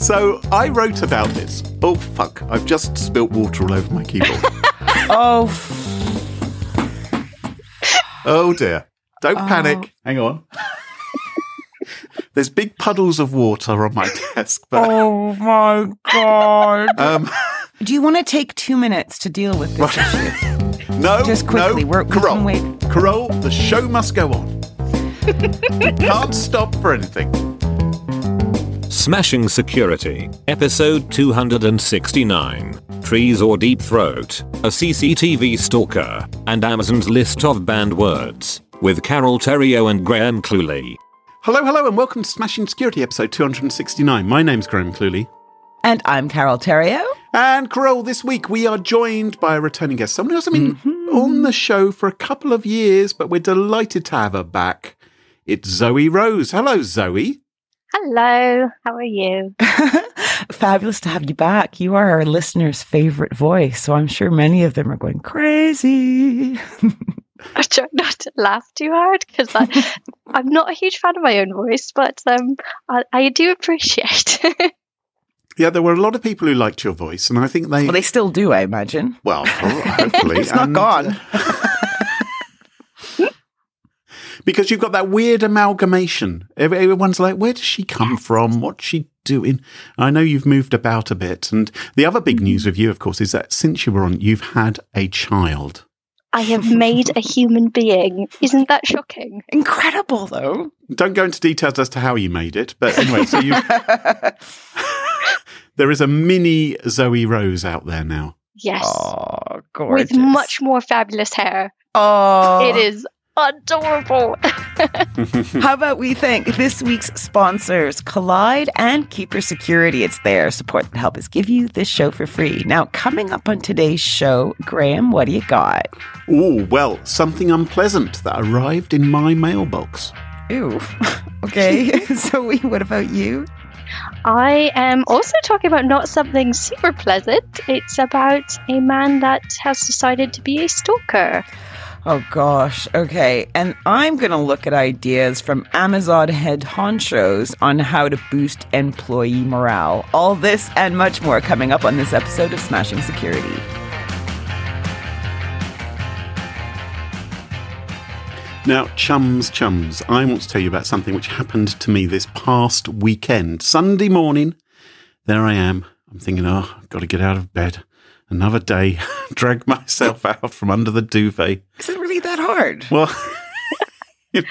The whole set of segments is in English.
So I wrote about this. Oh, fuck. I've just spilt water all over my keyboard. Oh, oh, dear. Don't Oh. panic. Hang on. There's big puddles of water on my desk, but oh my god! um, Do you want to take two minutes to deal with this issue? no, Just quickly, no, we're- we Carole, can wait. Carole, the show must go on. we can't stop for anything. Smashing Security, episode 269. Trezor Deep Throat, a CCTV stalker, and Amazon's list of banned words, with Carole Theriault and Graham Cluley. Hello, hello, and welcome to Smashing Security, episode 269. My name's Graham Cluley. And I'm Carole Theriault. And Carol, this week we are joined by a returning guest, someone who hasn't been Mm-hmm. on the show for a couple of years, but we're delighted to have her back. It's Zoe Rose. Hello, Zoe. Hello, how are you? Fabulous to have you back. You are our listeners' favorite voice, so I'm sure many of them are going crazy. I try not to laugh too hard because I'm not a huge fan of my own voice, but um, I, I do appreciate. Yeah, there were a lot of people who liked your voice, and I think they, Well, they still do, I imagine. well, hopefully. It's not and- gone. Because you've got that weird amalgamation. Everyone's like, where does she come from? What's she doing? I know you've moved about a bit. And the other big news with you, of course, is that since you were on, you've had a child. I have made a human being. Isn't that shocking? Incredible, though. Don't go into details as to how you made it, but anyway, so you there is a mini Zoe Rose out there now. Yes. oh, gorgeous. With much more fabulous hair. Oh, It is adorable. How about we thank this week's sponsors, Kolide and Keeper Security? It's their support that help us give you this show for free. Now, coming up on today's show, Graham, what do you got? Oh, well, something unpleasant that arrived in my mailbox. Ooh, okay. so, what about you? I am also talking about not something super pleasant. It's about a man that has decided to be a stalker. Oh gosh, okay. And I'm going to look at ideas from Amazon head honchos on how to boost employee morale. All this and much more coming up on this episode of Smashing Security. Now, chums, chums, I want to tell you about something which happened to me this past weekend. Sunday morning, there I am. I'm thinking, oh, I've got to get out of bed. Another day, drag myself out from under the duvet. Is it really that hard? Well,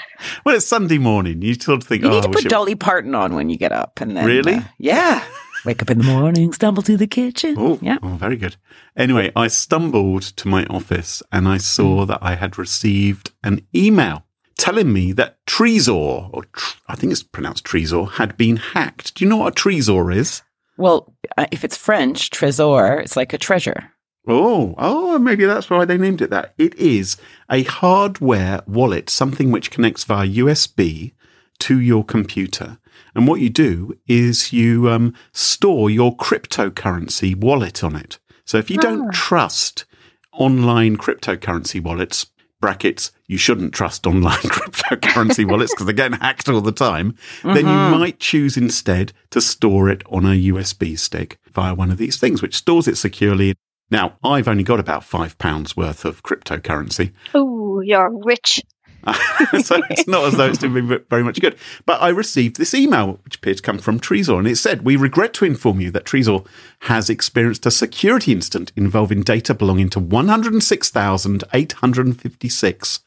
well, it's Sunday morning. You sort of think, You oh, need to put it- Dolly Parton on when you get up, and then Really? uh, yeah. Wake up in the morning, stumble to the kitchen. Oh, yeah. oh, very good. Anyway, I stumbled to my office and I saw that I had received an email telling me that Trezor, or tr- I think it's pronounced Trezor, had been hacked. Do you know what a Trezor is? Well, uh, if it's French, trésor, it's like a treasure. Oh, oh, maybe that's why they named it that. It is a hardware wallet, something which connects via USB to your computer. And what you do is you um, store your cryptocurrency wallet on it. So if you don't trust online cryptocurrency wallets, brackets, you shouldn't trust online cryptocurrency wallets because they're getting hacked all the time, then you mm-hmm. might choose instead to store it on a USB stick via one of these things, which stores it securely. Now, I've only got about five pounds worth of cryptocurrency, Oh, you're rich. so it's not as though it's doing me very much good. But I received this email, which appeared to come from Trezor, and it said, We regret to inform you that Trezor has experienced a security incident involving data belonging to 106,856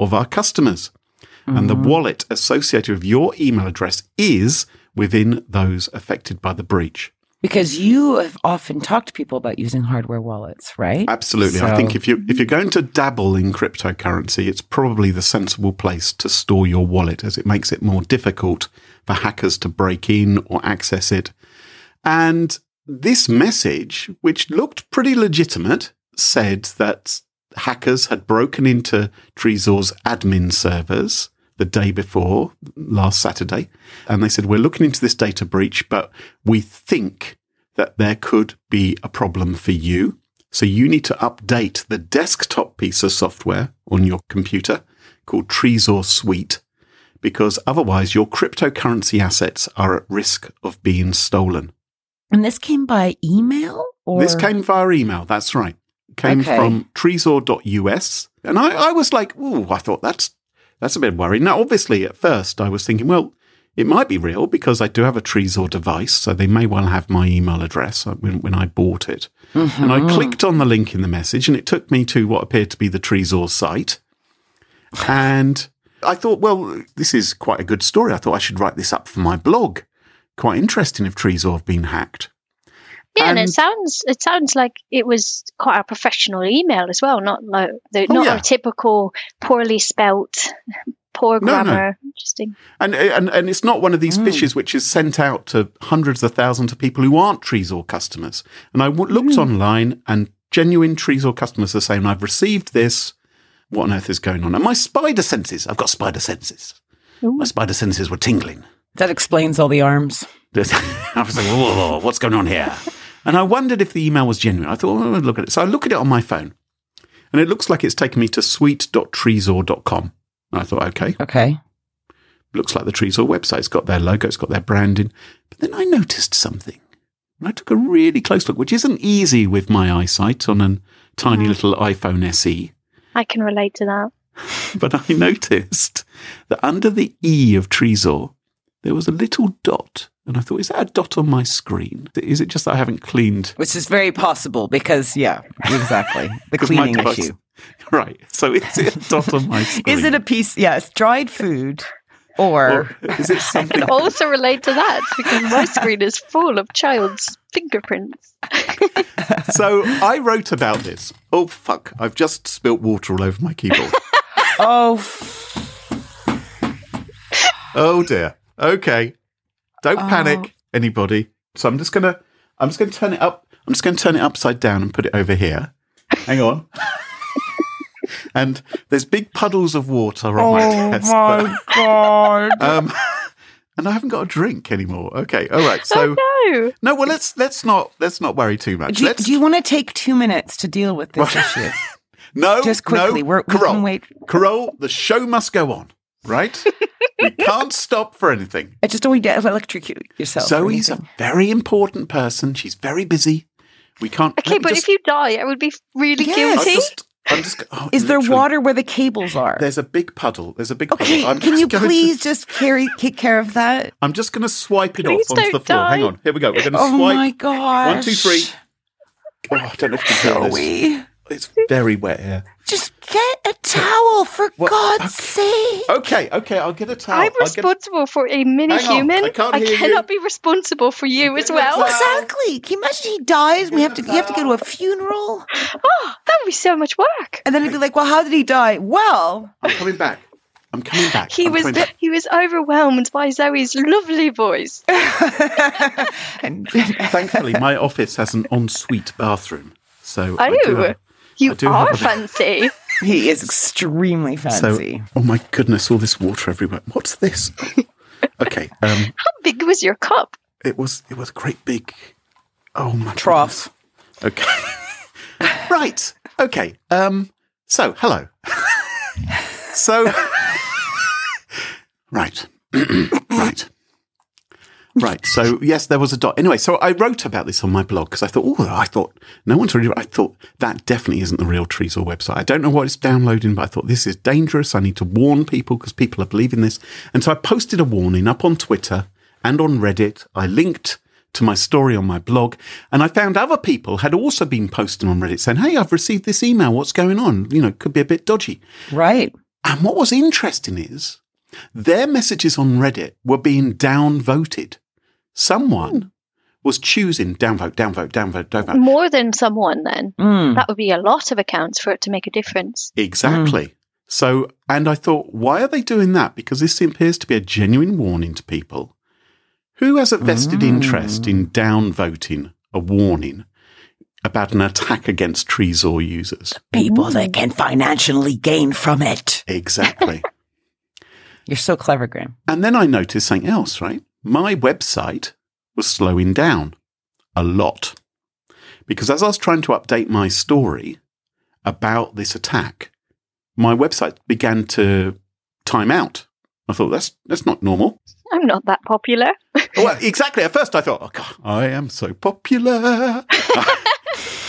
of our customers. And the mm-hmm. wallet associated with your email address is within those affected by the breach. Because you have often talked to people about using hardware wallets, right? Absolutely. I think if you if you're going to dabble in cryptocurrency, it's probably the sensible place to store your wallet as it makes it more difficult for hackers to break in or access it. And this message, which looked pretty legitimate, said that hackers had broken into Trezor's admin servers the day before, last Saturday. And they said, We're looking into this data breach, but we think that there could be a problem for you. So you need to update the desktop piece of software on your computer called Trezor Suite, because otherwise your cryptocurrency assets are at risk of being stolen. And this came by email or This came via email. That's right. Came Okay. from Trezor.us. And I, I was like, oh, I thought that's that's a bit worrying. Now, obviously, at first, I was thinking, well, it might be real because I do have a Trezor device, so they may well have my email address uh, when, when I bought it. And I clicked on the link in the message, and it took me to what appeared to be the Trezor site. And I thought, well, this is quite a good story. I thought I should write this up for my blog. Quite interesting if Trezor have been hacked. Yeah, and, And- it sounds it sounds like it was quite a professional email as well, not like the, Oh, not yeah. a typical poorly spelt, poor No, no. grammar. Interesting. And, and and it's not one of these mm. phishes which is sent out to hundreds of thousands of people who aren't Trezor customers. And I w- looked mm. online, and genuine Trezor customers are saying, "I've received this. What on earth is going on?" And my spider senses, I've got spider senses. My spider senses were tingling. that explains all the arms. I was like, whoa, whoa, whoa, what's going on here? And I wondered if the email was genuine. I thought, oh, well, I'll look at it. So I look at it on my phone, and it looks like it's taken me to suite.trezor.com. And I thought, okay, Okay. looks like the Trezor website. It's got their logo, it's got their branding. But then I noticed something. And I took a really close look, which isn't easy with my eyesight on a tiny little iPhone SE. I can relate to that. But I noticed that under the E of Trezor, there was a little dot. And I thought, is that a dot on my screen? Is it just that I haven't cleaned Which is very possible because, yeah, exactly. The 'Cause my cleaning device- issue. Right. So is it a dot on my screen? Is it a piece? Yes, dried food or. Or is it something? I can Also relate to that because my screen is full of child's fingerprints. so I wrote about this. Oh, fuck. I've just spilt water all over my keyboard. Oh, Oh dear. Okay. Don't Oh. panic, anybody. So I'm just gonna I'm just gonna turn it up. I'm just gonna turn it upside down and put it over here. Hang on. and there's big puddles of water on my desk. oh my god. um and I haven't got a drink anymore. Okay, all right. So oh no! no, well let's let's not let's not worry too much. Do you, let's do you want to take two minutes to deal with this issue? no Just quickly, no, we're, we Carole, can wait. Carole, the show must go on, right? We can't stop for anything. I just don't want you to electrocute yourself. Zoe's a very important person. She's very busy. We can't. Okay, let but just- if you die, I would be really Yes. I'll guilty. just, I'm just. oh, Is there water where the cables are? There's a big puddle. There's a big Okay, puddle. I'm can you going to- please just carry take care of that? I'm just going to swipe it Please off onto the don't floor. Hang on. Here we go. We're going to Oh swipe. Oh my god! One, two, three. Oh, I don't know if you can feel this. Zoe, It's very wet here. Just get a towel for What? God's Okay. sake. Okay, okay. I'll get a towel. I'm I'll get- responsible for a mini Hang on, human. I can't hear you. cannot be responsible for you as well. Exactly. Can you imagine he dies? and We have to. You have to go to a funeral, Oh, that would be so much work. and then he'd be like, "Well, how did he die?" Well, I'm coming back. I'm coming back. He I'm was back. he was overwhelmed by Zoe's lovely voice. and Thankfully, my office has an ensuite bathroom, so I do Oh, have- you I do are have a- fancy. he is extremely So, fancy. oh my goodness, all this water everywhere. What's this? okay, um, How big was your cup? it was it was a great big. Oh my Trough. goodness. Okay, right. Okay. Um. So, hello. so, right, right. Right. So yes, there was a dot. Anyway, so I wrote about this on my blog because I thought, oh, I thought no one's really. I thought that definitely isn't the real Trezor website. I don't know what it's downloading, but I thought this is dangerous. I need to warn people because people are believing this. And so I posted a warning up on Twitter and on Reddit. I linked to my story on my blog, and I found other people had also been posting on Reddit saying, "Hey, I've received this email. What's going on? You know, it could be a bit dodgy." Right. And what was interesting is their messages on Reddit were being downvoted. Someone was choosing downvote, downvote, downvote, downvote. More than someone then. Mm. That would be a lot of accounts for it to make a difference. Exactly. So, and I thought, why are they doing that? Because this appears to be a genuine warning to people. Who has a vested interest in downvoting a warning about an attack against Trezor users? People that can financially gain from it. Exactly. You're so clever, Graham. And then I noticed something else, right? My website was slowing down a lot. Because as I was trying to update my story about this attack, my website began to time out. I thought that's that's not normal. I'm not that popular. well, exactly. At first, I thought, oh, God, I am so popular.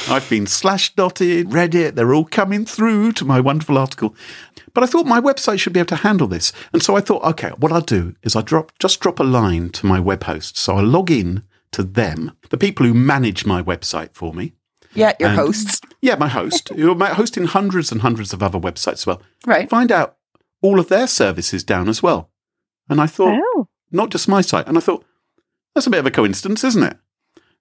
I've been slash dotted, Reddit, they're all coming through to my wonderful article. But I thought my website should be able to handle this. And so I thought, okay, what I'll do is I drop just drop a line to my web host. So I'll log in to them, the people who manage my website for me. Yeah, your And- hosts. Yeah, my host, who are hosting hundreds and hundreds of other websites as well. Right. Find out all of their services down as well. And I thought, Oh, not just my site. And I thought, that's a bit of a coincidence, isn't it?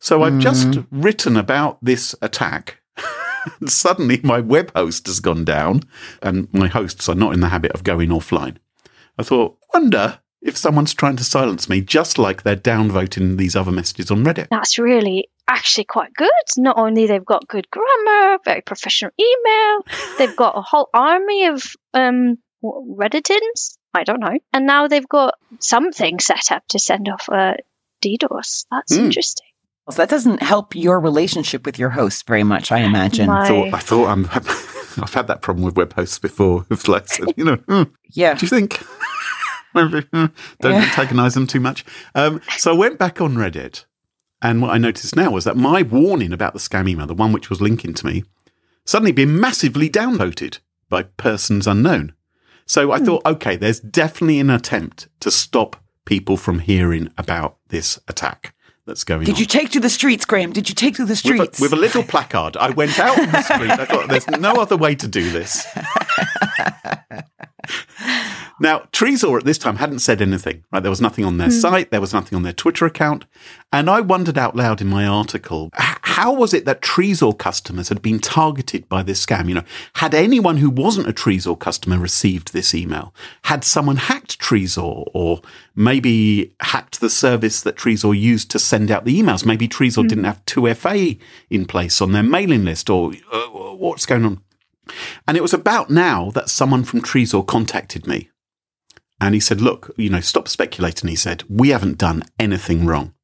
So I've just written about this attack. and suddenly my web host has gone down, and my hosts are not in the habit of going offline. I thought, wonder if someone's trying to silence me, just like they're downvoting these other messages on Reddit. that's really actually quite good. Not only they've got good grammar, very professional email, they've got a whole army of um what, Redditins. I don't know, and now they've got something set up to send off uh, DDoS. That's Hmm. interesting. So that doesn't help your relationship with your host very much, I imagine. My- I thought, I thought I'm, I've had that problem with web hosts before. It's like, said, you know, "Hmm, yeah. Do you think? Don't Yeah. antagonize them too much. Um, so I went back on Reddit, and what I noticed now was that my warning about the scam email, the one which was linking to me, suddenly been massively downvoted by persons unknown. So I thought, okay, there's definitely an attempt to stop people from hearing about this attack that's going on. Did you take to the streets, Graham? Did you take to the with streets? a, with a little placard. I went out on the street. I thought there's no other way to do this. now, Trezor at this time hadn't said anything, right? There was nothing on their site, there was nothing on their Twitter account. And I wondered out loud in my article, how was it that Trezor customers had been targeted by this scam? You know, had anyone who wasn't a Trezor customer received this email? Had someone hacked Trezor or maybe hacked the service that Trezor used to send out the emails? Maybe Trezor didn't have 2FA in place on their mailing list or uh, what's going on? And it was about now that someone from Trezor contacted me. And he said, Look, you know, stop speculating. He said, We haven't done anything wrong.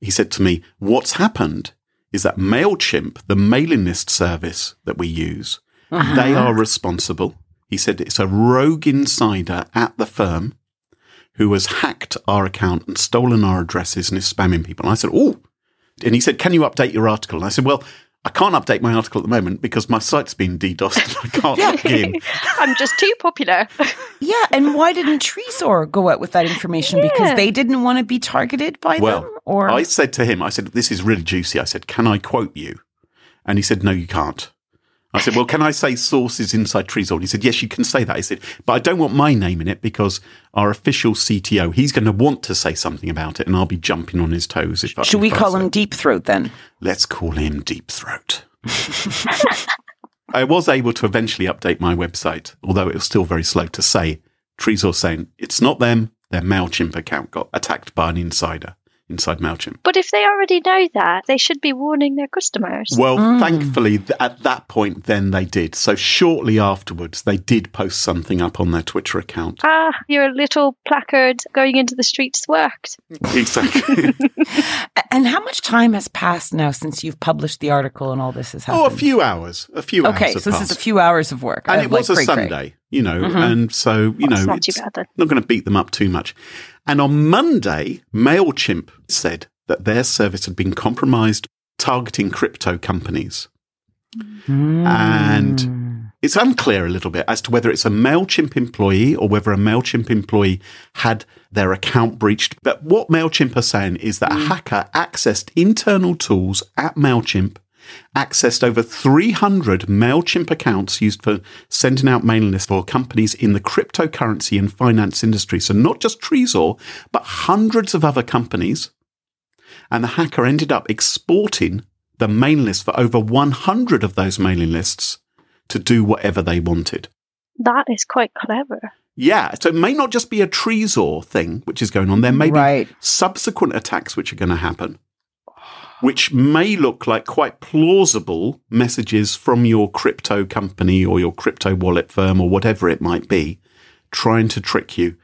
He said to me, What's happened is that MailChimp, the mailing list service that we use, uh-huh. they are responsible. He said it's a rogue insider at the firm who has hacked our account and stolen our addresses and is spamming people. And I said, Oh, and he said, Can you update your article? And I said, Well, I can't update my article at the moment because my site's been DDoSed. and I can't log in. I'm just too popular. yeah, and why didn't Trezor go out with that information? Because they didn't want to be targeted by Well, them? Or I said to him, I said, This is really juicy. I said, Can I quote you? And he said, No, you can't. I said, Well, can I say sources inside Trezor? And he said, Yes, you can say that. He said, But I don't want my name in it because our official CTO, he's going to want to say something about it and I'll be jumping on his toes. If I, should we I call him it." Deep Throat then? Let's call him Deep Throat. I was able to eventually update my website, although it was still very slow to say. Trezor saying it's not them, their MailChimp account got attacked by an insider inside MailChimp. But if they already know that, they should be warning their customers. Well, thankfully, th- at that point, then they did. So shortly afterwards, they did post something up on their Twitter account. Ah, your little placard going into the streets worked. exactly. And how much time has passed now since you've published the article and all this has happened? oh, a few hours. A few hours. Okay, so this passed. is a few hours of work. and Uh, it was like, a great, great. Sunday, you know, Mhm. and so you That's know, not too it's bad not going to beat them up too much. And on Monday, Mailchimp said that their service had been compromised targeting crypto companies. And Mm. It's unclear a little bit as to whether it's a MailChimp employee or whether a MailChimp employee had their account breached. But what MailChimp are saying is that a hacker accessed internal tools at MailChimp, accessed over 300 MailChimp accounts used for sending out mailing lists for companies in the cryptocurrency and finance industry. So not just Trezor, but hundreds of other companies. And the hacker ended up exporting the mailing list for over 100 of those mailing lists to do whatever they wanted. That is quite clever. Yeah, so it may not just be a Trezor thing which is going on. There may be Right. subsequent attacks which are going to happen, which may look like quite plausible messages from your crypto company or your crypto wallet firm or whatever it might be, trying to trick you.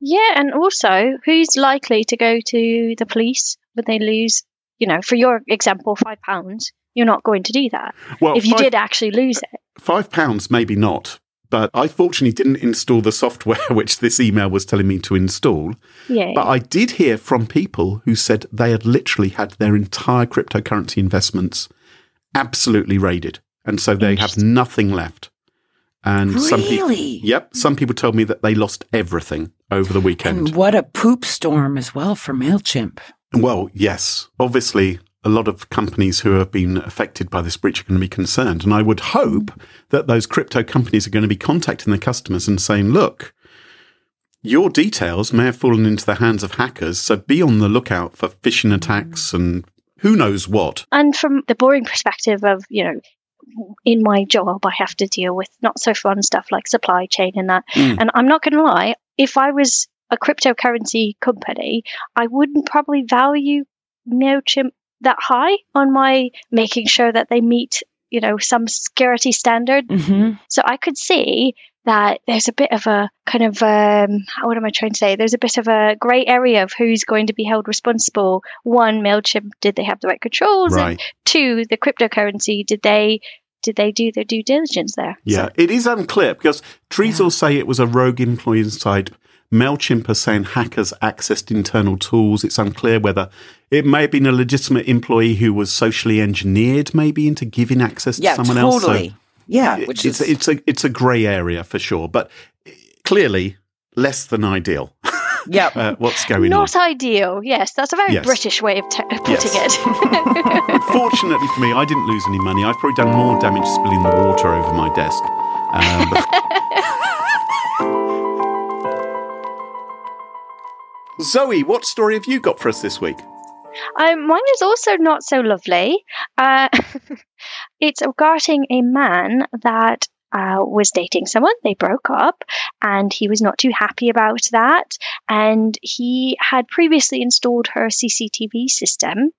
Yeah, and also, who's likely to go to the police when they lose, you know, for your example, five pounds? You're not going to do that. Well, if you five- did actually lose it. five pounds, maybe not, but I fortunately didn't install the software which this email was telling me to install. Yeah. But I did hear from people who said they had literally had their entire cryptocurrency investments absolutely raided. And so they have nothing left. And some people, yep, some people told me that they lost everything over the weekend. And what a poop storm as well for MailChimp. Well, yes. Obviously, a lot of companies who have been affected by this breach are going to be concerned. And I would hope that those crypto companies are going to be contacting their customers and saying, look, your details may have fallen into the hands of hackers. So be on the lookout for phishing attacks and who knows what. and from the boring perspective of you know in my job i have to deal with not so fun stuff like supply chain and that Mm. and i'm not going to lie if i was a cryptocurrency company i wouldn't probably value mailchimp that high on my making sure that they meet you know some security standard hmm so I could see that there's a bit of a kind of um, what am I trying to say? There's a bit of a grey area of who's going to be held responsible. One, Mailchimp, did they have the right controls? And Right. two, the cryptocurrency, did they did they do their due diligence there? Yeah, it is unclear because Trezor will say it was a rogue employee inside. MailChimp are saying hackers accessed internal tools. It's unclear whether it may have been a legitimate employee who was socially engineered, maybe into giving access to Yeah, someone else. So totally. yeah, which it's, is it's a it's a grey area for sure, but clearly less than ideal. yeah. Uh, what's going Not on? ideal. Yes, that's a very Yes. British way of t- putting Yes. it. Fortunately for me, I didn't lose any money. I've probably done more damage spilling the water over my desk. Um, Zoe, what story have you got for us this week? Um, mine is also not so lovely. Uh, it's regarding a man that uh, was dating someone. They broke up, and he was not too happy about that. And he had previously installed her CCTV system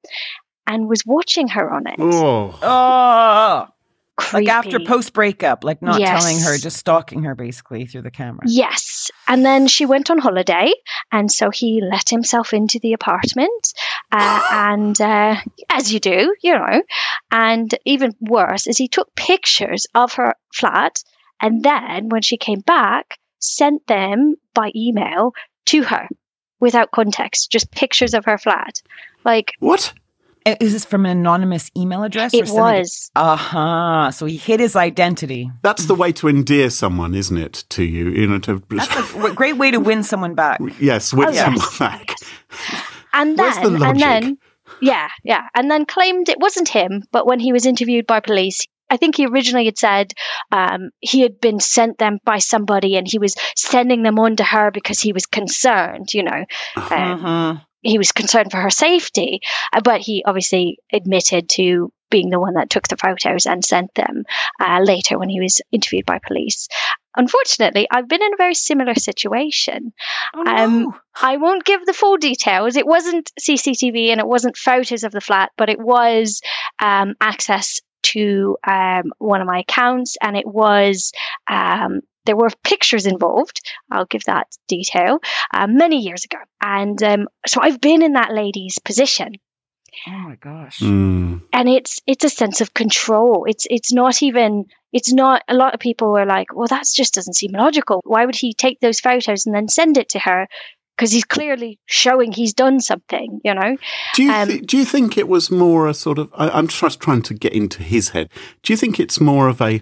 and was watching her on it. Oh, Oh, like after post breakup, like not Yes. telling her, just stalking her basically through the camera. Yes. And then she went on holiday. And so he let himself into the apartment. Uh, and uh, as you do, you know. And even worse is he took pictures of her flat. And then when she came back, sent them by email to her without context, just pictures of her flat. Like, what? Uh, Is this from an anonymous email address? it was. Uh huh. So he hid his identity. That's the way to endear someone, isn't it, to you? You know, to That's a w- great way to win someone back. yes, win Oh, yes. someone back. And Where's the then, and then, yeah, yeah, and then claimed it wasn't him. But when he was interviewed by police, I think he originally had said um, he had been sent them by somebody, and he was sending them on to her because he was concerned. You know, Uh-huh. um. He was concerned for her safety. Uh, but he obviously admitted to being the one that took the photos and sent them uh, later when he was interviewed by police. Unfortunately, I've been in a very similar situation. Oh, Um. I won't give the full details. It wasn't CCTV and it wasn't photos of the flat, but it was um, access to um, one of my accounts, and it was um, there were pictures involved. I'll give that detail uh, many years ago, and um, so I've been in that lady's position, oh my gosh. Mm. and it's it's a sense of control. It's it's not even it's not a lot of people are like, well, that just doesn't seem logical. Why would he take those photos and then send it to her? Because he's clearly showing he's done something, you know. Do you Um, thi- do you think it was more a sort of? I, I'm just trying to get into his head. Do you think it's more of a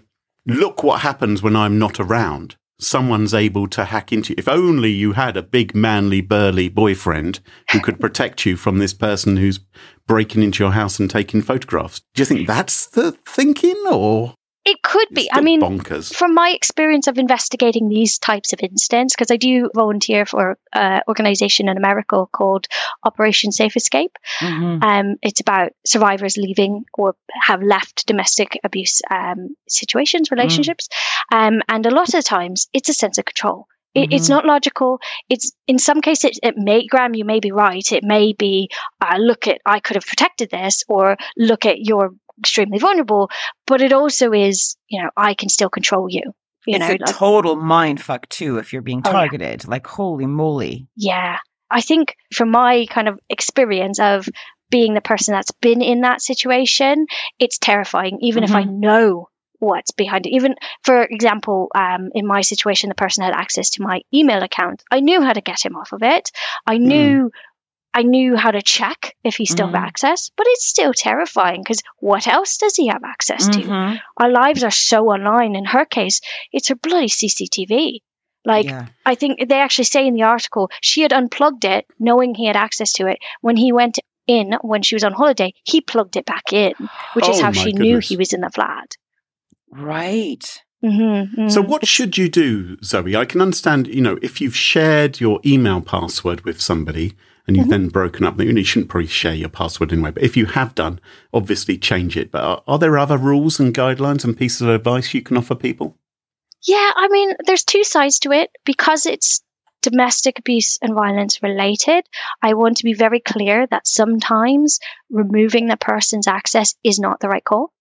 look what happens when I'm not around? Someone's able to hack into you. If only you had a big, manly, burly boyfriend who could protect you from this person who's breaking into your house and taking photographs. Do you think that's the thinking, or It could it's be. a I bit mean, bonkers? from my experience of investigating these types of incidents, because I do volunteer for an organization in America called Operation Safe Escape. Mhm. Um, it's about survivors leaving or have left domestic abuse um, situations, relationships, um, and a lot of times it's a sense of control. It, It's Mhm. not logical. It's in some cases it may Graham, you may be right. It may be uh, look at I could have protected this, or look at you're extremely vulnerable. But it also is you know I can still control you. You it's know, a like- total mind fuck too if you're being Oh, yeah. targeted. Like holy moly. Yeah. I think from my kind of experience of being the person that's been in that situation, it's terrifying, even if I Mm-hmm. know what's behind it. Even for example, um, in my situation, the person had access to my email account. I knew how to get him off of it. I knew. I knew how to check if he still Mhm. have access, but it's still terrifying because what else does he have access to? Mhm. Our lives are so online. In her case, it's her bloody CCTV. Like, yeah. I think they actually say in the article she had unplugged it, knowing he had access to it. When he went in, when she was on holiday, he plugged it back in, which is Oh how my she knew he was in the flat. Right. Mm-hmm, So, what should you do, Zoe? I can understand, you know, if you've shared your email password with somebody and you've then broken up, you, know, you shouldn't probably share your password anyway. But if you have done, obviously change it. But are, are there other rules and guidelines and pieces of advice you can offer people? Yeah, I mean, there's two sides to it because it's domestic abuse and violence related. I want to be very clear that sometimes removing the person's access is not the right call.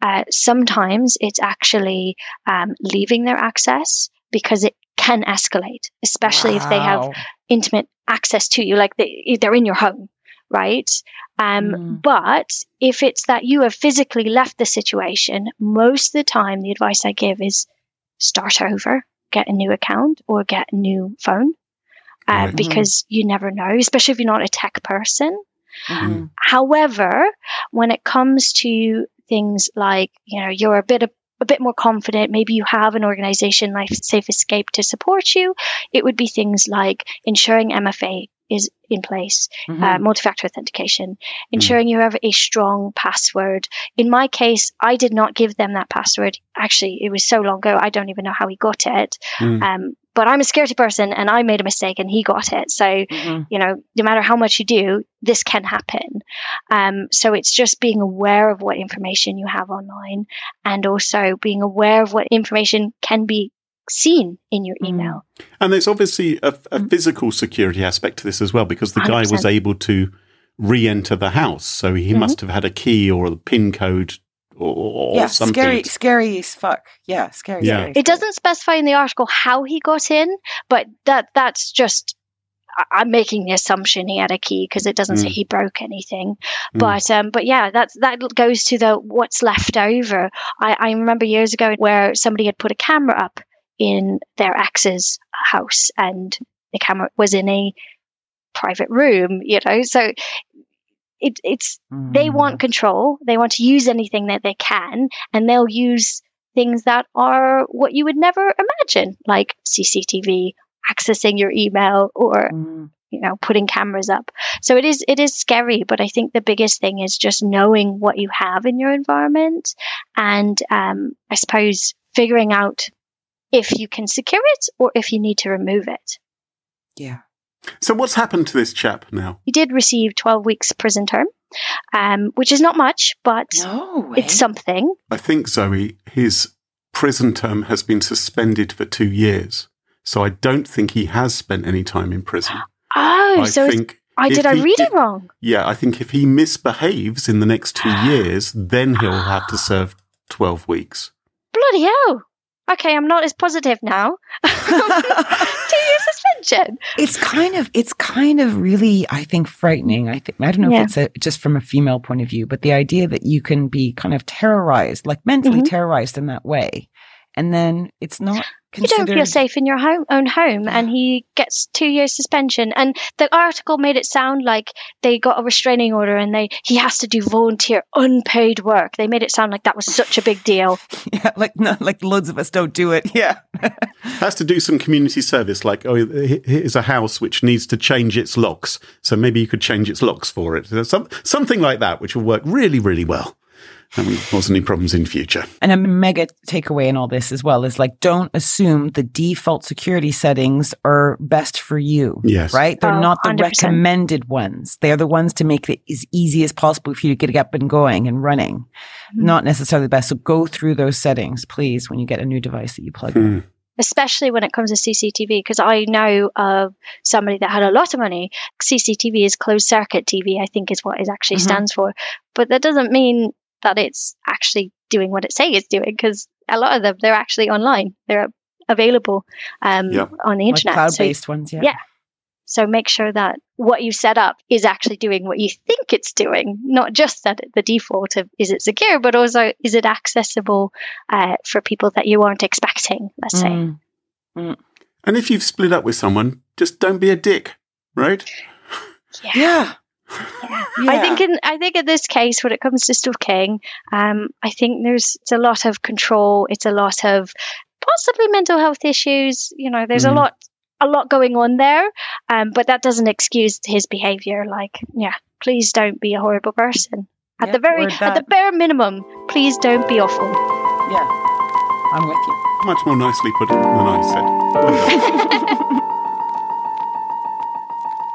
Uh, sometimes it's actually um, leaving their access because it can escalate, especially if they have intimate access to you, like they, they're in your home, right? Um, Mm. But if it's that you have physically left the situation, most of the time the advice I give is start over, get a new account or get a new phone. Uh, Right. Because you never know, especially if you're not a tech person. Mhm. However, when it comes to things like, you know, you're a bit a, a bit more confident, maybe you have an organization like Safe Escape to support you, it would be things like ensuring MFA is in place, Mhm. uh, multi-factor authentication, ensuring you have a strong password. In my case, I did not give them that password. Actually, it was so long ago, I don't even know how he got it. Mm. Um, but I'm a security person and I made a mistake and he got it. So Mhm. you know, no matter how much you do, this can happen. Um, so it's just being aware of what information you have online and also being aware of what information can be seen in your Mm. email. And there's obviously a, a physical security aspect to this as well, because the guy was able to re-enter the house, so he Mhm. must have had a key or a pin code or, or yeah, something. scary, scary as fuck. Yeah, scary. Yeah. scary, It doesn't specify in the article how he got in, but that that's just I- I'm making the assumption he had a key because it doesn't say Mm. he broke anything. Mm. But um, but yeah, that's that goes to the what's left over. I, I remember years ago where somebody had put a camera up in their ex's house, and the camera was in a private room. You know, so it, it's they Mm. want control. They want to use anything that they can, and they'll use things that are what you would never imagine, like CCTV, accessing your email, or Mm. you know, putting cameras up. So it is it is scary, but I think the biggest thing is just knowing what you have in your environment, and um, I suppose figuring out if you can secure it or if you need to remove it. Yeah. So what's happened to this chap now? He did receive 12 weeks prison term, um, which is not much, but No it's something. I think Zoe, his prison term has been suspended for two years, so I don't think he has spent any time in prison. Oh, I so it's, think. I did I read if- it wrong? Yeah, I think if he misbehaves in the next two years, then he'll have to serve twelve weeks. Bloody hell. Okay, I'm not as positive now. Two year suspension. it's kind of it's kind of really i think frightening i think i don't know Yeah. if it's a, just from a female point of view but the idea that you can be kind of terrorized like mentally Mhm. terrorized in that way and then it's not You don't feel safe in your home, own home, and he gets two years suspension. And the article made it sound like they got a restraining order and they he has to do volunteer unpaid work. They made it sound like that was such a big deal. yeah like no, like loads of us don't do it yeah Has to do some community service, like oh, here's a house which needs to change its locks, so maybe you could change its locks for it. Some, something like that, which will work really, really well. And we cause any problems in future. and a mega takeaway in all this as well is like don't assume the default security settings are best for you Yes. right? They're Oh, not the 100%. recommended ones. They're the ones to make it as easy as possible for you to get up and going and running. Mhm. Not necessarily the best. So go through those settings, please, when you get a new device that you plug in. Hmm. especially when it comes to CCTV, because I know of somebody that had a lot of money. CCTV is closed circuit TV, I think is what it actually Mhm. stands for. But that doesn't mean that it's actually doing what it say it's doing, because a lot of them, they're actually online. They're available um, Yeah. on the Like internet. cloud So based ones, yeah. yeah. So make sure that what you set up is actually doing what you think it's doing, not just that the default of is it secure, but also is it accessible uh, for people that you aren't expecting, let's say. Mm. Mm. And if you've split up with someone, just don't be a dick, right? Yeah. I think in I think in this case, when it comes to Stuff King, um, I think there's it's a lot of control. It's a lot of possibly mental health issues. You know, there's Mhm. a lot a lot going on there, um, but that doesn't excuse his behavior. Like, yeah, please don't be a horrible person. At Yeah, the very at the bare minimum, please don't be awful. Yeah. I'm with you. Much more nicely put than I said. Well done.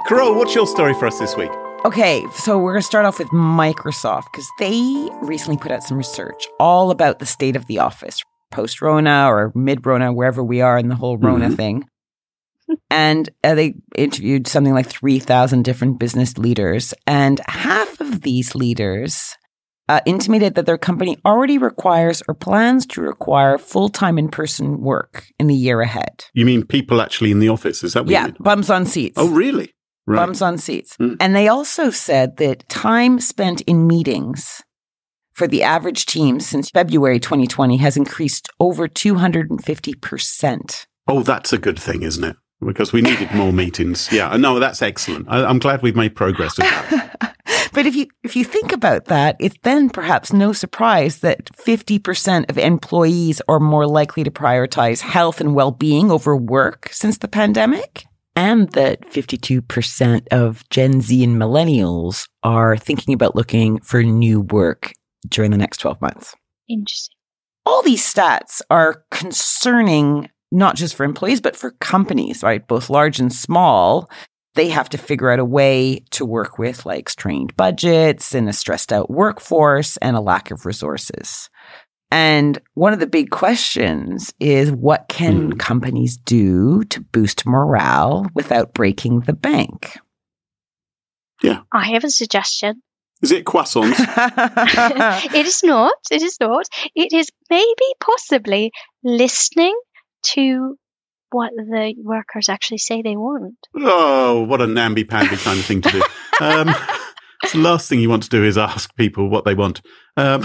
Carole, what's your story for us this week? Okay, so we're going to start off with Microsoft because they recently put out some research all about the state of the office, post Rona or mid Rona, wherever we are in the whole Rona Mhm. thing. And uh, they interviewed something like 3,000 different business leaders. And half of these leaders uh, intimated that their company already requires or plans to require full time in person work in the year ahead. You mean people actually in the office? Is that what Yeah, you mean? bums on seats. Oh, really? Right. bums on seats. Mm. And they also said that time spent in meetings for the average team since February 2020 has increased over 250%. Oh, that's a good thing, isn't it? Because we needed more meetings. Yeah, no, that's excellent. I, I'm glad we've made progress with that. but if you if you think about that, it's then perhaps no surprise that 50% of employees are more likely to prioritize health and well-being over work since the pandemic. And that 52% of Gen Z and millennials are thinking about looking for new work during the next 12 months. Interesting. all these stats are concerning not just for employees but for companies right both large and small they have to figure out a way to work with like strained budgets and a stressed out workforce and a lack of resources and one of the big questions is what can Mm. companies do to boost morale without breaking the bank Yeah. I have a suggestion. Is it croissants? it is not. It is not. It is maybe possibly listening to what the workers actually say they want. oh, what a namby-pamby kind of thing to do. Um, the last thing you want to do is ask people what they want. Um,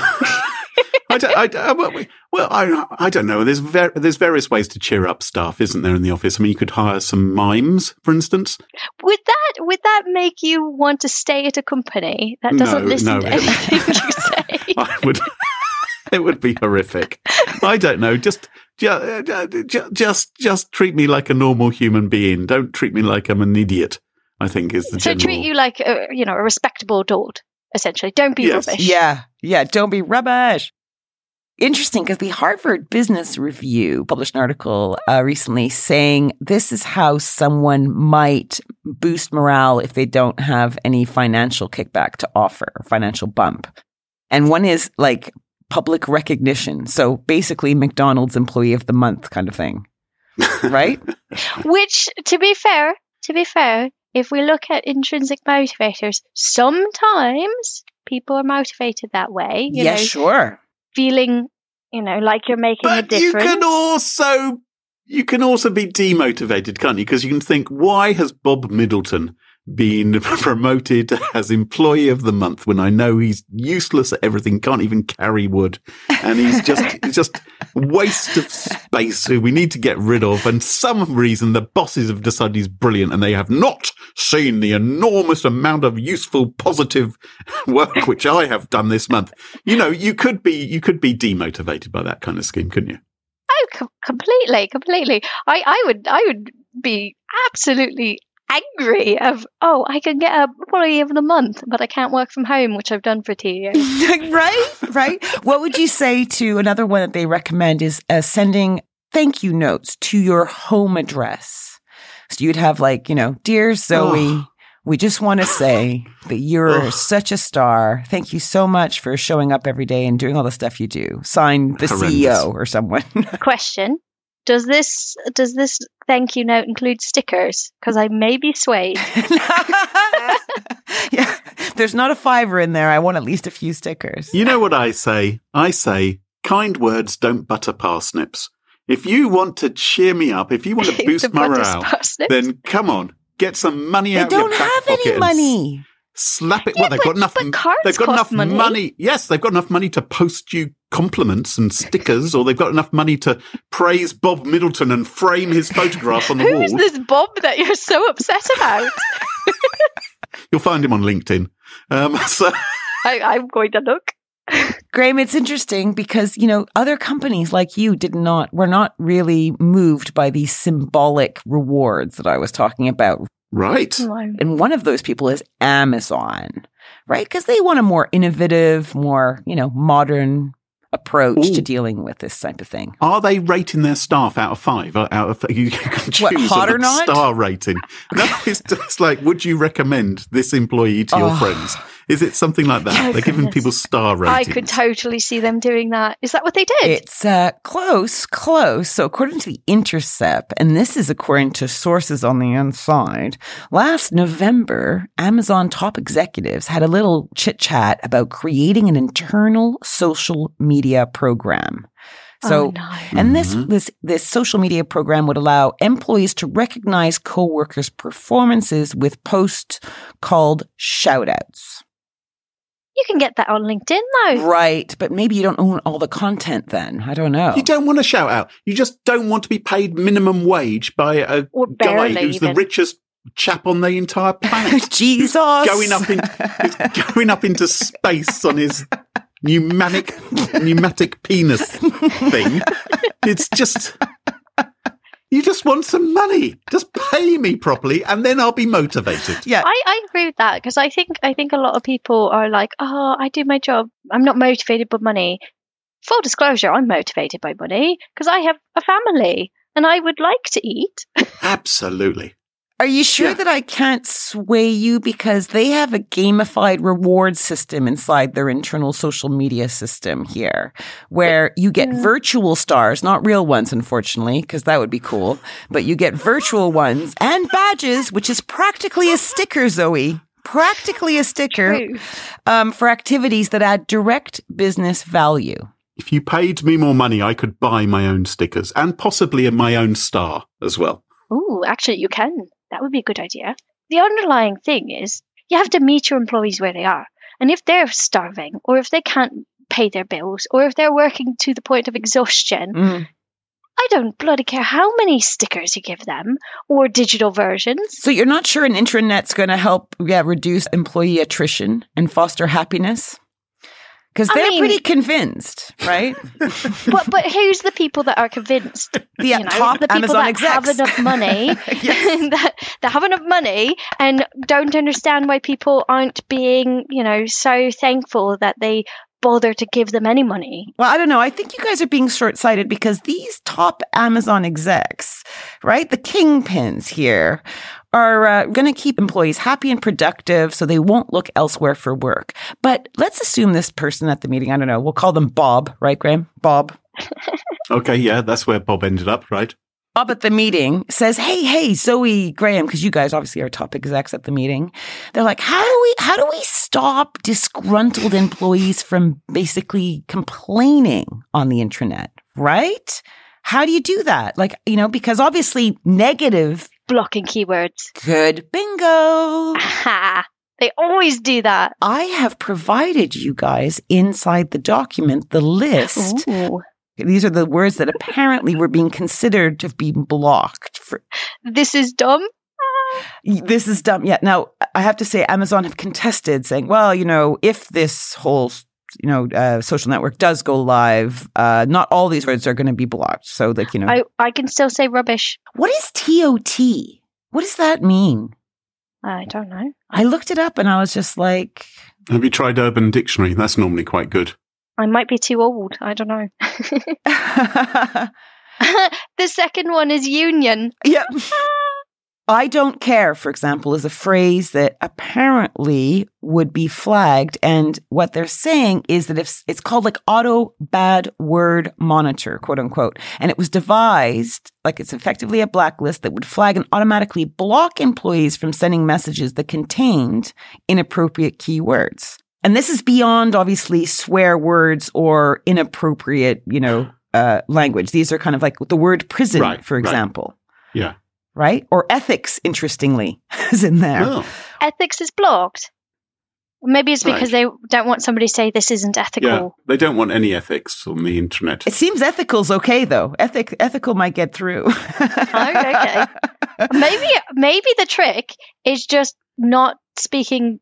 I don't, I, don't- well, well, I, I don't know. There's ver- there's various ways to cheer up staff, isn't there, in the office? I mean, you could hire some mimes, for instance. Would that would that make you want to stay at a company that doesn't No, listen no, to anything you say? I would. it would be horrific. I don't know. Just, uh, ju- ju- just, just treat me like a normal human being. Don't treat me like I'm an idiot. I think is the so general. treat you like a you know a respectable adult. Essentially, don't be Yes. rubbish. Yeah, yeah, don't be rubbish. Interesting because the Harvard Business Review published an article uh, recently saying this is how someone might boost morale if they don't have any financial kickback to offer, financial bump. And one is like public recognition. So basically, McDonald's Employee of the Month kind of thing, right? Which, to be fair, to be fair, if we look at intrinsic motivators, sometimes people are motivated that way. You yeah, know, sure. feeling, you know, like you're making a but you can also you can also be demotivated, can't you? Because you can think, why has Bob Middleton been promoted as employee of the month when I know he's useless at everything, can't even carry wood, and he's just just waste of space who we need to get rid of. And some reason the bosses have decided he's brilliant, and they have not seen the enormous amount of useful, positive work which I have done this month. You know, you could be you could be demotivated by that kind of scheme, couldn't you? Oh, com- completely, completely. I, I would, I would be absolutely angry of, oh, I can get a employee of the month, but I can't work from home, which I've done for two years. right, right. What would you say to another one that they recommend is uh, sending thank you notes to your home address? So you'd have like, you know, dear Zoe, Oh. we just want to say that you're Ugh. such a star. Thank you so much for showing up every day and doing all the stuff you do. Sign the Horrendous. CEO or someone. Question: Does this does this thank you note include stickers? Because I may be swayed. yeah, there's not a fiver in there. I want at least a few stickers. You know what I say? I say, kind words don't butter parsnips. If you want to cheer me up, if you want to boost The morale, parsnips. then come on, get some money They out. of your pocket. You don't back have pocket any and money. Slap it. Yeah, well, they've but- got enough. but they've got enough money. Yes, they've got enough money to post you compliments and stickers, or they've got enough money to praise Bob Middleton and frame his photograph on the Who's wall. this Bob that you're so upset about? You'll find him on LinkedIn. Um, so I, I'm going to look. Graham, it's interesting because, you know, other companies like you did not, were not really moved by these symbolic rewards that I was talking about. Right. And one of those people is Amazon, right? Because they want a more innovative, more, you know, modern approach to dealing with this type of thing. Are they rating their staff out of five? Uh, out of you can choose What, hot a or not? star rating. No, it's just like, would you recommend this employee to your Oh. friends? Is it something like that? Oh, They're giving people star ratings. I could totally see them doing that. Is that what they did? It's uh, close, close. So, according to the Intercept, and this is according to sources on the inside, last November, Amazon top executives had a little chit chat about creating an internal social media program. So, oh, no. and this, Mhm. this, this social media program would allow employees to recognize coworkers' performances with posts called shoutouts. You can get that on LinkedIn though. Right. But maybe you don't own all the content then. I don't know. You don't want to shout out. You just don't want to be paid minimum wage by a guy barely who's the richest chap on the entire planet. Jesus. going up in going up into space on his pneumatic pneumatic penis thing. It's just you just want some money. Just pay me properly, and then I'll be motivated. Yeah. I, I agree with that because I think I think a lot of people are like, oh, I do my job. I'm not motivated by money. Full disclosure, I'm motivated by money because I have a family and I would like to eat. Absolutely. Are you sure Yeah. that I can't sway you because they have a gamified reward system inside their internal social media system here where you get Yeah. virtual stars, not real ones, unfortunately, because that would be cool, but you get virtual ones and badges, which is practically a sticker, Zoe. Practically a sticker um, for activities that add direct business value. If you paid me more money, I could buy my own stickers and possibly my own star as well. Ooh, actually, you can. That would be a good idea. The underlying thing is you have to meet your employees where they are. And if they're starving, or if they can't pay their bills, or if they're working to the point of exhaustion, Mm. I don't bloody care how many stickers you give them or digital versions. So you're not sure an intranet's going to help yeah, reduce employee attrition and foster happiness? Because they're mean- pretty convinced, right? but but who's the people that are convinced? The uh, you know, top the people Amazon that execs. have enough money, that, that have enough money and don't understand why people aren't being, you know, so thankful that they bother to give them any money. Well, I don't know. I think you guys are being short sighted because these top Amazon execs, right? The kingpins here are uh, going to keep employees happy and productive so they won't look elsewhere for work. But let's assume this person at the meeting, I don't know, we'll call them Bob, right, Graham? Bob. Okay, yeah, that's where Bob ended up, right? Bob at the meeting says, "Hey, hey, Zoe Graham, because you guys obviously are top execs at the meeting. They're like, how do we how do we stop disgruntled employees from basically complaining on the intranet, right? How do you do that? Like, you know, because obviously negative, Blocking keywords. good, bingo. They always do that. I have provided you guys inside the document the list. Ooh. These are the words that apparently were being considered to be blocked for This is dumb. This is dumb. Yeah. Now, I have to say, Amazon have contested, saying, well, you know, if this whole, you know, uh, social network does go live, uh, not all these words are going to be blocked. So, like, you know, I, I can still say rubbish. what is TOT? What does that mean? I don't know. I looked it up and I was just like, Have you tried Urban Dictionary? That's normally quite good. I might be too old. I don't know. the second one is union. Yep. I don't care, for example, is a phrase that apparently would be flagged. And what they're saying is that if it's called like auto bad word monitor, quote unquote, and it was devised like it's effectively a blacklist that would flag and automatically block employees from sending messages that contained inappropriate keywords. And this is beyond obviously swear words or inappropriate, you know, uh, language. These are kind of like the word prison, Right, for right. example Yeah. right? Or ethics, interestingly, is in there. Oh, Ethics is blocked. Maybe it's because they don't want somebody to say this isn't ethical. yeah. They don't want any ethics on the internet. It seems ethical's okay though. Ethic ethical might get through. okay. maybe maybe the trick is just not speaking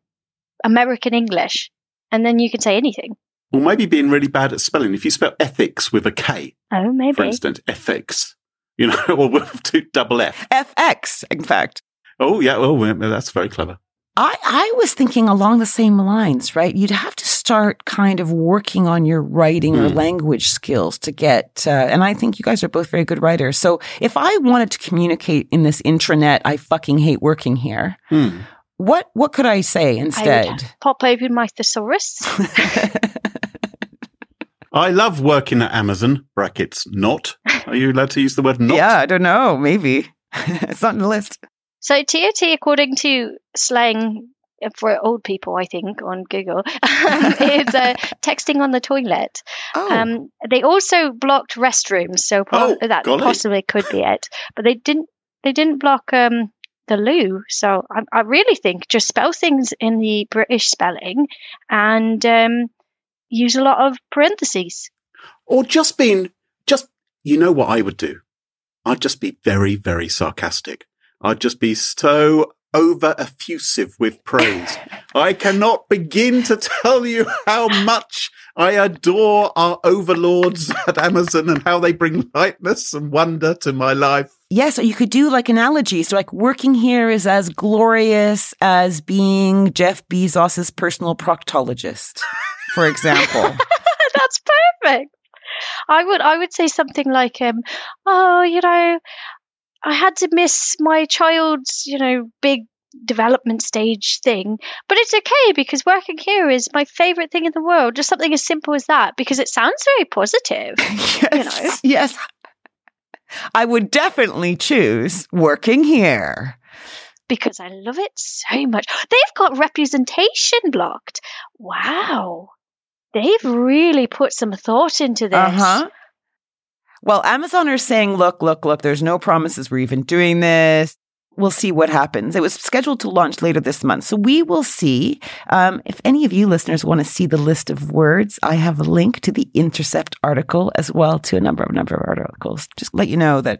American English, and then you can say anything. Or maybe being really bad at spelling. If you spell ethics with a K, Oh, maybe. for instance, ethics, you know, or with two double F. FX, in fact. Oh, yeah. Oh, well, that's very clever. I, I was thinking along the same lines, right? You'd have to start kind of working on your writing or Mm. language skills to get, uh, and I think you guys are both very good writers. So if I wanted to communicate in this intranet, I fucking hate working here. Hmm. What what could I say I would instead? pop open my thesaurus. I love working at Amazon. Brackets not. Are you allowed to use the word not? Yeah, I don't know. Maybe it's not in the list. So TOT, according to slang for old people, I think on Google, is uh, texting on the toilet. Oh, Um, they also blocked restrooms, so po- Oh, that golly. possibly could be it. But they didn't. They didn't block um, the loo. So I, I really think just spell things in the British spelling and um, use a lot of parentheses. Or just being, just, you know what I would do? I'd just be very, very sarcastic. I'd just be so over effusive with praise. I cannot begin to tell you how much I adore our overlords at Amazon and how they bring lightness and wonder to my life. Yes. Or you could do like analogies. So like working here is as glorious as being Jeff Bezos's personal proctologist, for example. That's perfect. I would I would say something like um oh you know I had to miss my child's you know big development stage thing but it's okay because working here is my favorite thing in the world just something as simple as that because it sounds very positive yes, yes. I would definitely choose working here. because I love it so much they've got representation blocked wow they've really put some thought into this Uh huh. Well, Amazon are saying, look, look, look, there's no promises we're even doing this. We'll see what happens. It was scheduled to launch later this month. So we will see. Um, if any of you listeners want to see the list of words, I have a link to the Intercept article as well to a number of number of articles. Just let you know that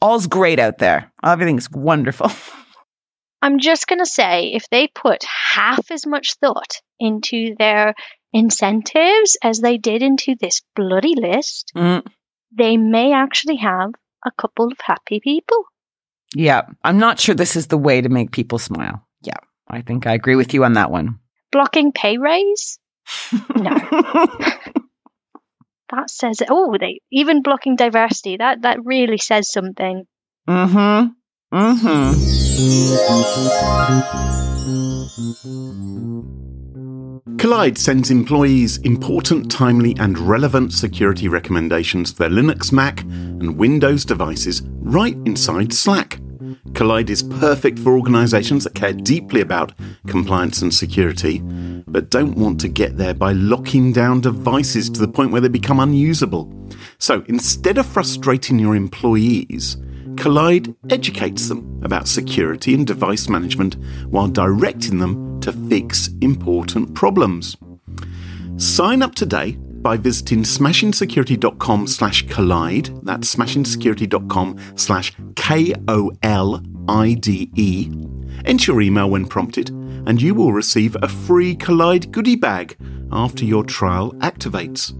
all's great out there. Everything's wonderful. I'm just going to say if they put half as much thought into their incentives as they did into this bloody list, Mm, they may actually have a couple of happy people. Yeah. I'm not sure this is the way to make people smile. Yeah. I think I agree with you on that one. Blocking pay raise? No. That says it. Oh, they even blocking diversity. That that really says something. Mm-hmm. Mm-hmm. Kolide sends employees important, timely, and relevant security recommendations for their Linux, Mac, and Windows devices right inside Slack. Kolide is perfect for organizations that care deeply about compliance and security, but don't want to get there by locking down devices to the point where they become unusable. So instead of frustrating your employees, Kolide educates them about security and device management while directing them to fix important problems. Sign up today by visiting smashingsecurity.com slash kolide. That's smashingsecurity.com slash K-O-L-I-D-E. Enter your email when prompted, and you will receive a free Kolide goodie bag after your trial activates.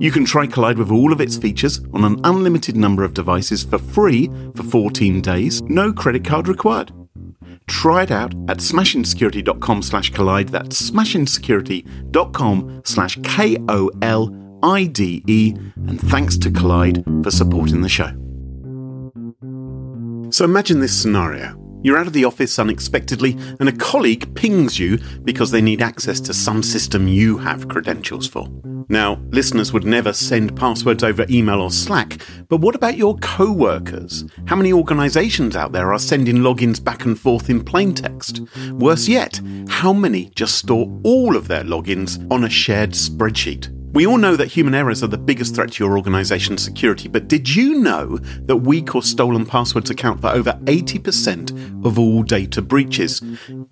You can try Kolide with all of its features on an unlimited number of devices for free for 14 days, no credit card required. Try it out at smashingsecurity.com slash kolide. That's smashingsecurity.com slash K-O-L-I-D-E. And thanks to Kolide for supporting the show. So imagine this scenario. You're out of the office unexpectedly, and a colleague pings you because they need access to some system you have credentials for. Now, listeners would never send passwords over email or Slack, but what about your co workers? How many organizations out there are sending logins back and forth in plain text? Worse yet, how many just store all of their logins on a shared spreadsheet? We all know that human errors are the biggest threat to your organization's security, but did you know that weak or stolen passwords account for over 80% of all data breaches?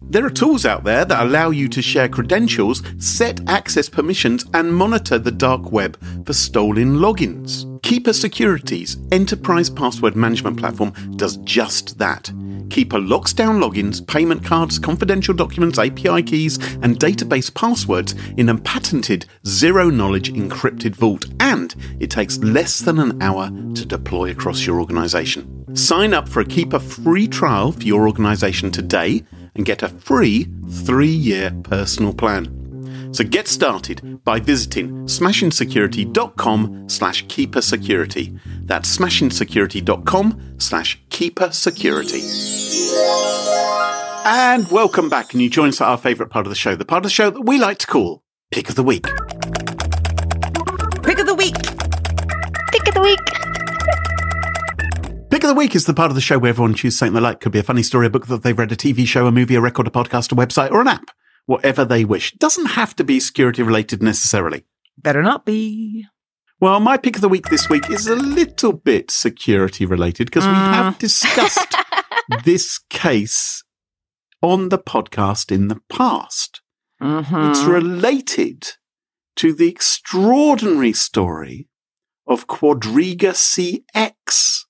There are tools out there that allow you to share credentials, set access permissions, and monitor the dark web for stolen logins. Keeper Security's enterprise password management platform does just that. Keeper locks down logins, payment cards, confidential documents, API keys, and database passwords in a patented zero knowledge encrypted vault, and it takes less than an hour to deploy across your organization. Sign up for a Keeper free trial for your organization today and get a free three year personal plan. So get started by visiting smashinsecurity.com slash keepersecurity. That's smashinsecurity.com slash keepersecurity. And welcome back. And you join us at our favourite part of the show, the part of the show that we like to call Pick of the Week. Pick of the week. Pick of the week. Pick of the Week is the part of the show where everyone chooses something they like. Could be a funny story, a book that they've read, a TV show, a movie, a record, a podcast, a website, or an app. Whatever they wish. Doesn't have to be security related necessarily. Better not be. Well, my pick of the week this week is a little bit security related because we have discussed this case on the podcast in the past. Mhm. It's related to the extraordinary story of Quadriga CX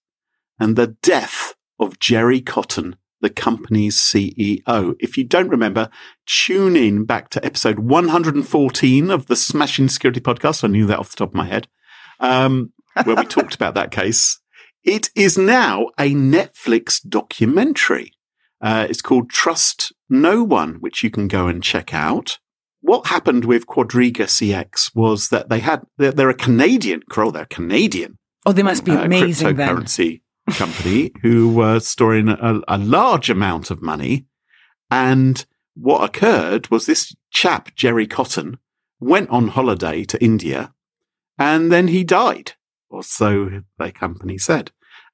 and the death of Jerry Cotten, the company's CEO. If you don't remember, tune in back to episode 114 of the Smashing Security podcast. I knew that off the top of my head, um, where we talked about that case. It is now a Netflix documentary. Uh, it's called Trust No One, which you can go and check out. What happened with Quadriga CX was that they had, they're, they're a Canadian, Carole, they're Canadian Oh, they must be uh, amazing then. cryptocurrency company who were storing a, a large amount of money. And what occurred was this chap, Jerry Cotten, went on holiday to India and then he died, or so their company said.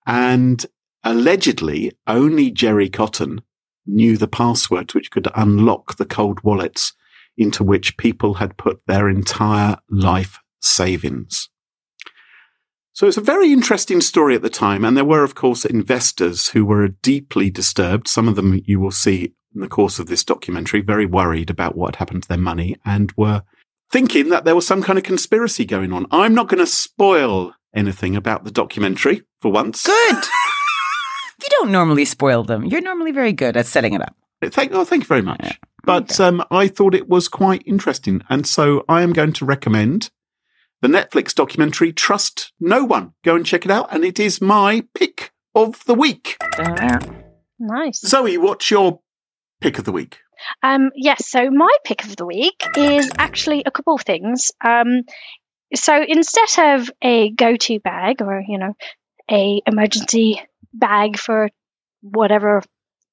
And allegedly, only Jerry Cotten knew the password which could unlock the cold wallets into which people had put their entire life savings. So it's a very interesting story at the time. And there were, of course, investors who were deeply disturbed. Some of them you will see in the course of this documentary, very worried about what had happened to their money and were thinking that there was some kind of conspiracy going on. I'm not going to spoil anything about the documentary for once. Good. you don't normally spoil them. You're normally very good at setting it up. Thank, oh, thank you very much. Yeah. But um, I thought it was quite interesting. And so I am going to recommend the Netflix documentary Trust No One. Go and check it out. And it is my pick of the week. Nice. Zoe, what's your pick of the week? Um, yes, so my pick of the week is actually a couple of things. Um, so instead of a go-to bag or you know a emergency bag for whatever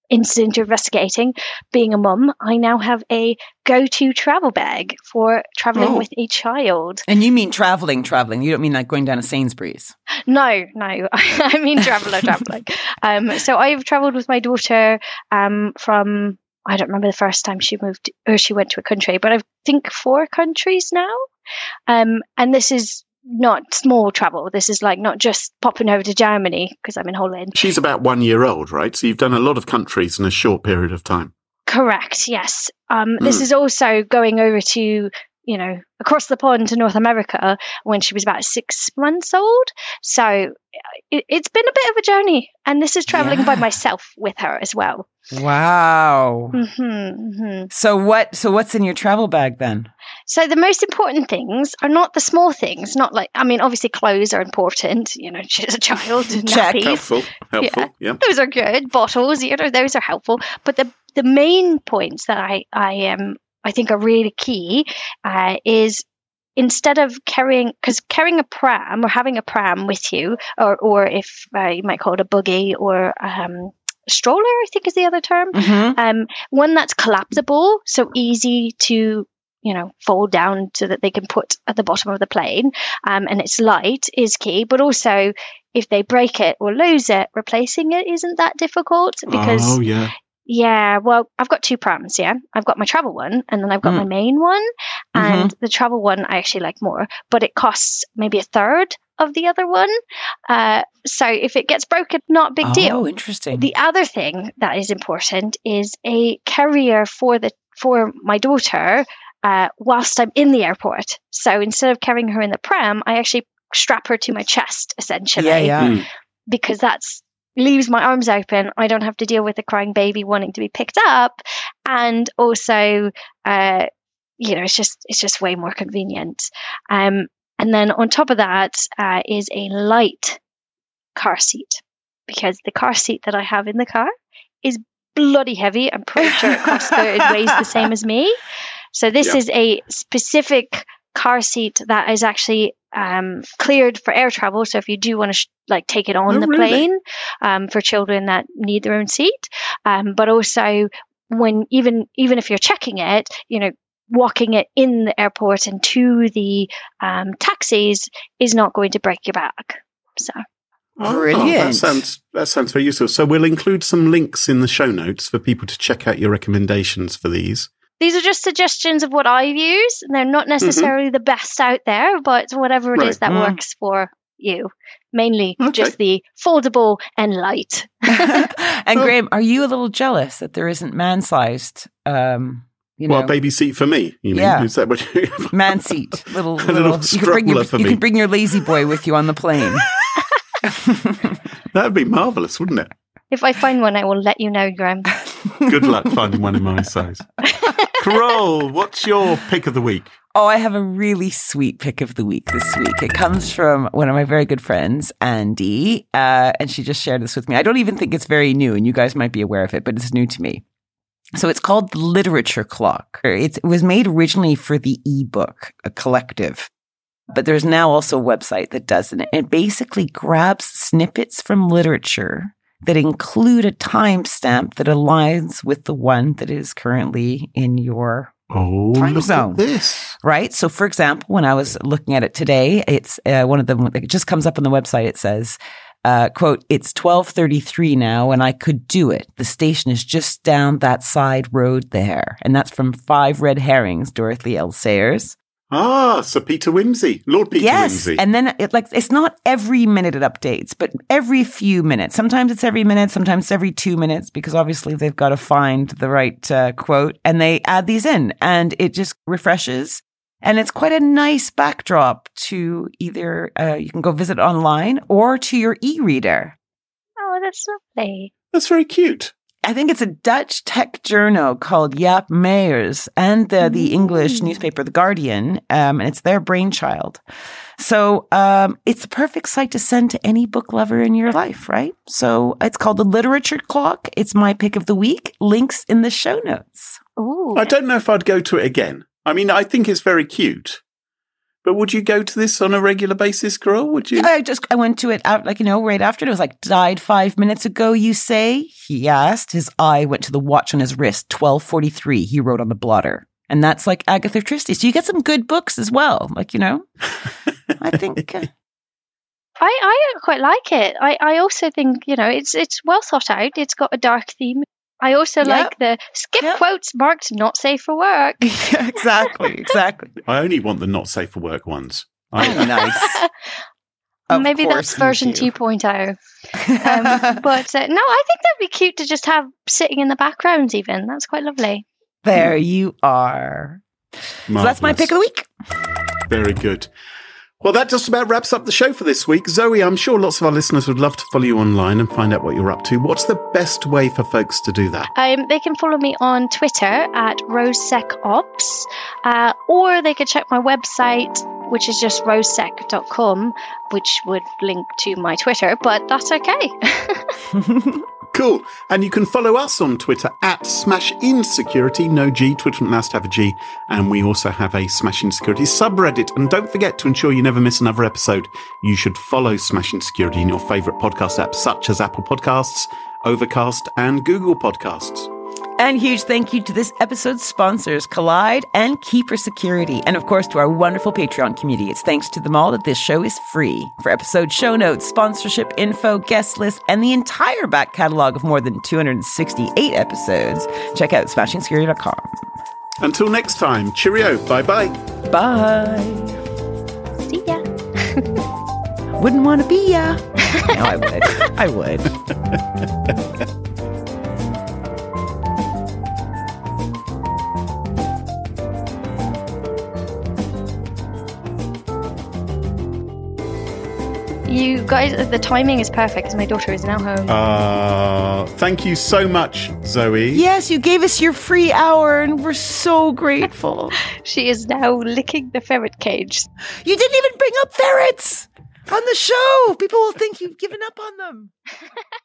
incident investigating, being a mum, I now have a go-to travel bag for traveling Oh. with a child. And you mean traveling, traveling. You don't mean like going down to Sainsbury's. No, no, I mean traveler, traveling. Um, so I've traveled with my daughter um, from I don't remember the first time she moved or she went to a country, but I think four countries now. Um, and this is not small travel. This is like not just popping over to Germany because I'm in Holland. She's about one year old, right? So you've done a lot of countries in a short period of time. Correct. Yes. Um, This Hmm. is also going over to you know across the pond to North America when she was about six months old. So it, it's been a bit of a journey, and this is traveling by myself with her as well. Wow. hmm hmm So what? So what's in your travel bag then? So the most important things are not the small things. Not like I mean, obviously clothes are important. You know, she's a child. Nappies. Helpful. Helpful. Yeah. those are good. Bottles, you know, those are helpful. But the the main points that I I um I think are really key uh, is instead of carrying because carrying a pram or having a pram with you, or or if uh, you might call it a buggy or um, stroller, I think is the other term. Mm-hmm. Um, one that's collapsible, so easy to you know fold down so that they can put at the bottom of the plane, um, and it's light is key. But also, if they break it or lose it, replacing it isn't that difficult because oh, yeah. Yeah, well, I've got two prams, yeah. I've got my travel one and then I've got Mm. my main one. And the travel one I actually like more, but it costs maybe a third of the other one. Uh, so if it gets broken, not a big deal. Oh, interesting. The other thing that is important is a carrier for the for my daughter uh, whilst I'm in the airport. So instead of carrying her in the pram, I actually strap her to my chest essentially yeah, yeah. Mm. because that's leaves my arms open. I don't have to deal with a crying baby wanting to be picked up, and also, uh, you know, it's just it's just way more convenient. Um, and then on top of that uh, is a light car seat because the car seat that I have in the car is bloody heavy. I'm pretty sure at Costco it weighs the same as me. So this Yeah. is a specific car seat that is actually um, cleared for air travel. So if you do want to sh- like take it on Oh, the really? plane um, for children that need their own seat, um, but also when even even if you're checking it, you know. Walking it in the airport and to the um, taxis is not going to break your back. So Oh, Brilliant. that sounds that sounds very useful. So we'll include some links in the show notes for people to check out your recommendations for these. These are just suggestions of what I've used. and They're not necessarily the best out there, but whatever it is Right. that Mm. works for you. Mainly Okay. just the foldable and light. and. Graham, are you a little jealous that there isn't man-sized, um, you know, well, baby seat for me. You mean? Yeah. Is that what you? man seat, little, A little little. You can bring your, stroller for you me. can bring your lazy boy with you on the plane. That'd be marvelous, wouldn't it? If I find one, I will let you know, Graham. Good luck finding one in my size. Carole, what's your pick of the week? Oh, I have a really sweet pick of the week this week. It comes from one of my very good friends, Andy, uh, and she just shared this with me. I don't even think it's very new, and you guys might be aware of it, but it's new to me. So it's called the Literature Clock. It's, it was made originally for the ebook, a collective, but there's now also a website that does it. It basically grabs snippets from literature that include a timestamp that aligns with the one that is currently in your Oh, Time look zone. at this. right? So, for example, when I was looking at it today, it's uh, one of them. It just comes up on the website. It says, uh, "quote It's twelve thirty three now, and I could do it. The station is just down that side road there." And that's from Five Red Herrings, Dorothy L. Sayers. Ah, Sir Peter Wimsey, Lord Peter yes, Wimsey. and then it like it's not every minute it updates, but every few minutes. Sometimes it's every minute, sometimes it's every two minutes, because obviously they've got to find the right uh, quote, and they add these in, and it just refreshes. And it's quite a nice backdrop to either uh, you can go visit online or to your e-reader. Oh, that's lovely. That's very cute. I think it's a Dutch tech journal called Jaap Meijers and the, the English Mm. newspaper The Guardian, um, and it's their brainchild. So um, it's the perfect site to send to any book lover in your life, right? So it's called the Literature Clock. It's my pick of the week. Links in the show notes. Ooh. I don't know if I'd go to it again. I mean, I think it's very cute. But would you go to this on a regular basis, girl? Would you? I just I went to it out like you know right after it was like died five minutes ago. You say he asked. His eye went to the watch on his wrist. Twelve forty three. He wrote on the blotter, and that's like Agatha Christie. So you get some good books as well. Like you know, I think uh, I, I quite like it. I, I also think, you know, it's it's well thought out. It's got a dark theme. I also Yep. like the skip Yep. quotes marked not safe for work. exactly, exactly. I only want the not safe for work ones. Oh, I, nice. Of Maybe that's version do. 2.0. Um, but uh, no, I think that'd be cute to just have sitting in the background, even. That's quite lovely. there you are. So that's my pick of the week. Very good. Well, that just about wraps up the show for this week. Zoe, I'm sure lots of our listeners would love to follow you online and find out what you're up to. What's the best way for folks to do that? Um, they can follow me on Twitter at RoseSecOps, uh, or they could check my website, which is just rosesec.com, which would link to my Twitter, but that's okay. Cool. And you can follow us on Twitter at Smash Insecurity. No G. Twitter has to have a G. And we also have a SmashinSecurity subreddit. And don't forget to ensure you never miss another episode. You should follow SmashinSecurity in your favorite podcast apps, such as Apple Podcasts, Overcast, and Google Podcasts. And huge thank you to this episode's sponsors, Kolide and Keeper Security. And of course, to our wonderful Patreon community. It's thanks to them all that this show is free. For episode show notes, sponsorship info, guest list, and the entire back catalog of more than 268 episodes, check out smashingsecurity.com. Until next time, cheerio. Bye bye. Bye. See ya. Wouldn't want to be ya. no, I would. I would. You guys, the timing is perfect because my daughter is now home. Uh, thank you so much, Zoe. Yes, you gave us your free hour and we're so grateful. she is now licking the ferret cage. You didn't even bring up ferrets on the show. People will think you've given up on them.